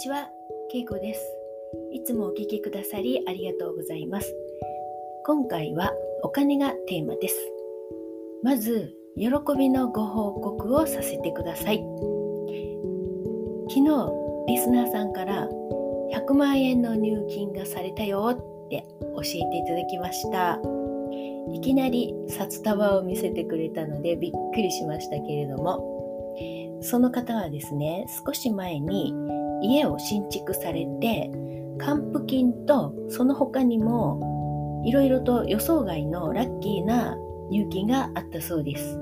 ちは、けいこです。いつもお聞きくださりありがとうございます。今回はお金がテーマです。まず、喜びのご報告をさせてください。昨日、リスナーさんから100万円の入金がされたよって教えていただきました。いきなり札束を見せてくれたのでびっくりしましたけれども、その方はですね、少し前に家を新築されて還付金とその他にもいろいろと予想外のラッキーな入金があったそうです。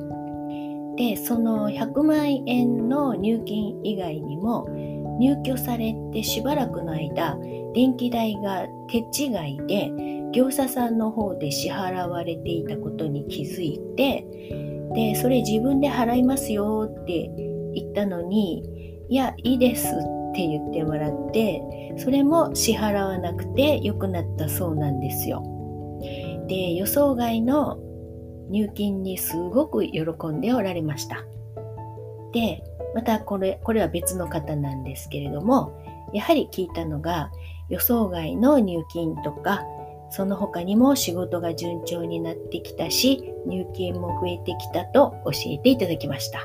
でその100万円の入金以外にも入居されてしばらくの間電気代が手違いで業者さんの方で支払われていたことに気づいてでそれ自分で払いますよって言ったのにいやいいですってって言ってもらってそれも支払わなくて良くなったそうなんですよ。で予想外の入金にすごく喜んでおられました。でまたこれこれは別の方なんですけれどもやはり聞いたのが予想外の入金とかその他にも仕事が順調になってきたし入金も増えてきたと教えていただきました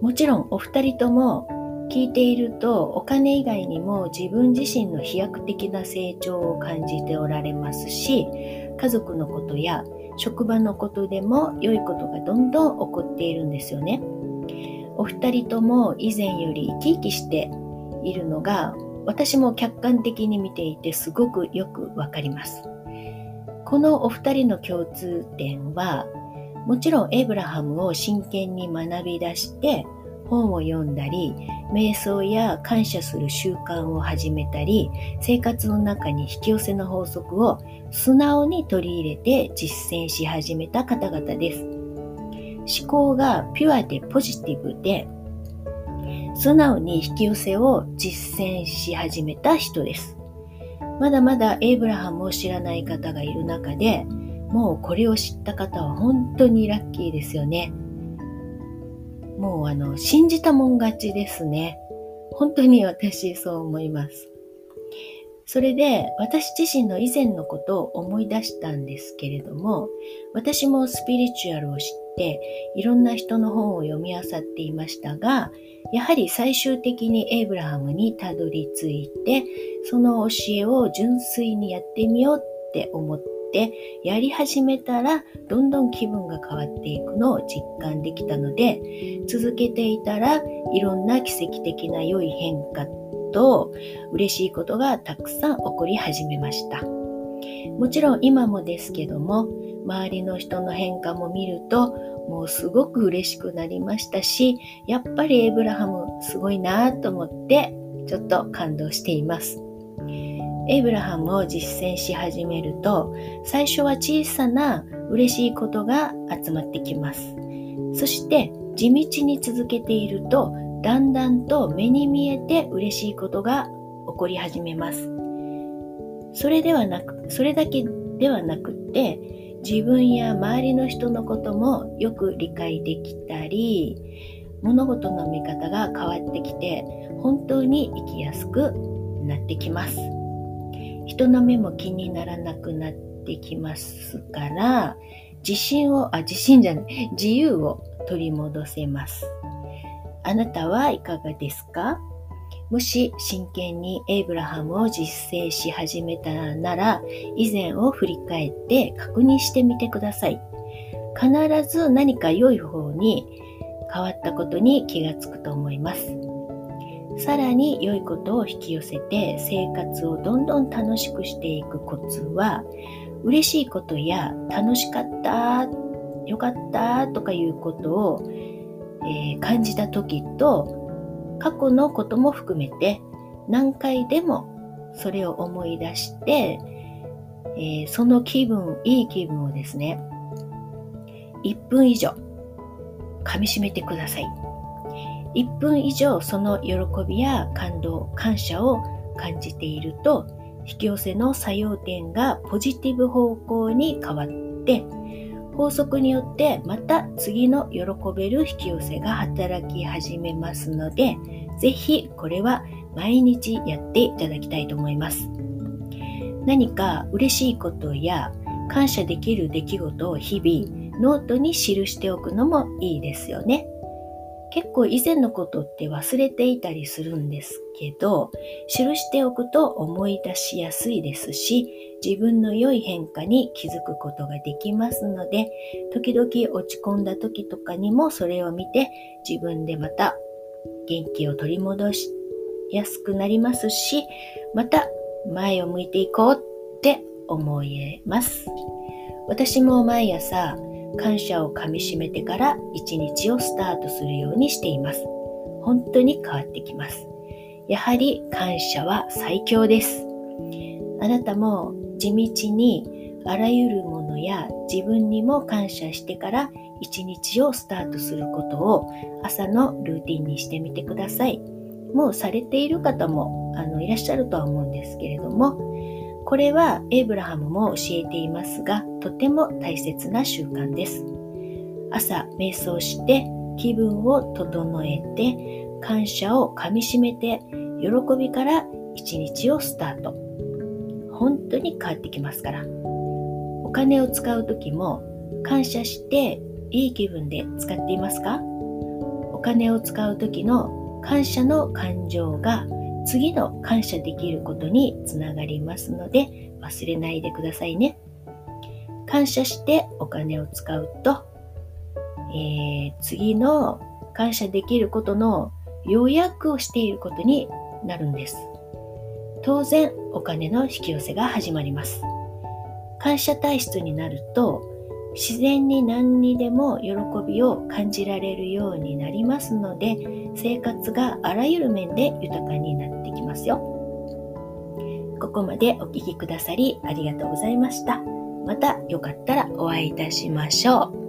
もちろんお二人とも聞いているとお金以外にも自分自身の飛躍的な成長を感じておられますし家族のことや職場のことでも良いことがどんどん起こっているんですよね。お二人とも以前より生き生きしているのが私も客観的に見ていてすごくよくわかります。このお二人の共通点はもちろんエイブラハムを真剣に学び出して本を読んだり瞑想や感謝する習慣を始めたり生活の中に引き寄せの法則を素直に取り入れて実践し始めた方々です思考がピュアでポジティブで素直に引き寄せを実践し始めた人ですまだまだエイブラハムを知らない方がいる中でもうこれを知った方は本当にラッキーですよね。もうあの、信じたもん勝ちですね。本当に私そう思います。それで私自身の以前のことを思い出したんですけれども、私もスピリチュアルを知っていろんな人の本を読み漁っていましたが、やはり最終的にエイブラハムにたどり着いて、その教えを純粋にやってみようって思ってやり始めたらどんどん気分が変わっていくのを実感できたので続けていたらいろんな奇跡的な良い変化と嬉しいことがたくさん起こり始めました。もちろん今もですけども周りの人の変化も見るともうすごく嬉しくなりましたしやっぱりエイブラハムすごいなと思ってちょっと感動しています。エイブラハムを実践し始めると最初は小さな嬉しいことが集まってきますそして地道に続けているとだんだんと目に見えて嬉しいことが起こり始めますそれではなくそれだけではなくって自分や周りの人のこともよく理解できたり物事の見方が変わってきて本当に生きやすくなってきます。人の目も気にならなくなってきますから自信をあ自信じゃない自由を取り戻せます。あなたはいかがですか？もし真剣にエイブラハムを実践し始めたなら以前を振り返って確認してみてください。必ず何か良い方に変わったことに気がつくと思います。さらに良いことを引き寄せて生活をどんどん楽しくしていくコツは嬉しいことや楽しかったよかったとかいうことを、えー、感じた時と過去のことも含めて何回でもそれを思い出して、えー、その気分いい気分をですね1分以上噛みしめてください。1分以上その喜びや感動感謝を感じていると引き寄せの作用点がポジティブ方向に変わって法則によってまた次の喜べる引き寄せが働き始めますのでぜひこれは毎日やっていただきたいと思います。何か嬉しいことや感謝できる出来事を日々ノートに記しておくのもいいですよね。結構以前のことって忘れていたりするんですけど、記しておくと思い出しやすいですし、自分の良い変化に気づくことができますので、時々落ち込んだ時とかにもそれを見て自分でまた元気を取り戻しやすくなりますし、また前を向いていこうって思えます。私も毎朝感謝をかみしめてから一日をスタートするようにしています。本当に変わってきます。やはり感謝は最強です。あなたも地道にあらゆるものや自分にも感謝してから一日をスタートすることを朝のルーティンにしてみてください。もうされている方もあのいらっしゃるとは思うんですけれども、これはエイブラハムも教えていますが、とても大切な習慣です。朝、瞑想して気分を整えて、感謝をかみしめて、喜びから一日をスタート。本当に変わってきますから。お金を使う時も感謝していい気分で使っていますか？お金を使う時の感謝の感情が次の感謝できることにつながりますので忘れないでくださいね。感謝してお金を使うと、えー、次の感謝できることの予約をしていることになるんです。当然お金の引き寄せが始まります。感謝体質になると自然に何にでも喜びを感じられるようになりますので生活があらゆる面で豊かになってきますよ。ここまでお聴きくださりありがとうございました。またよかったらお会いいたしましょう。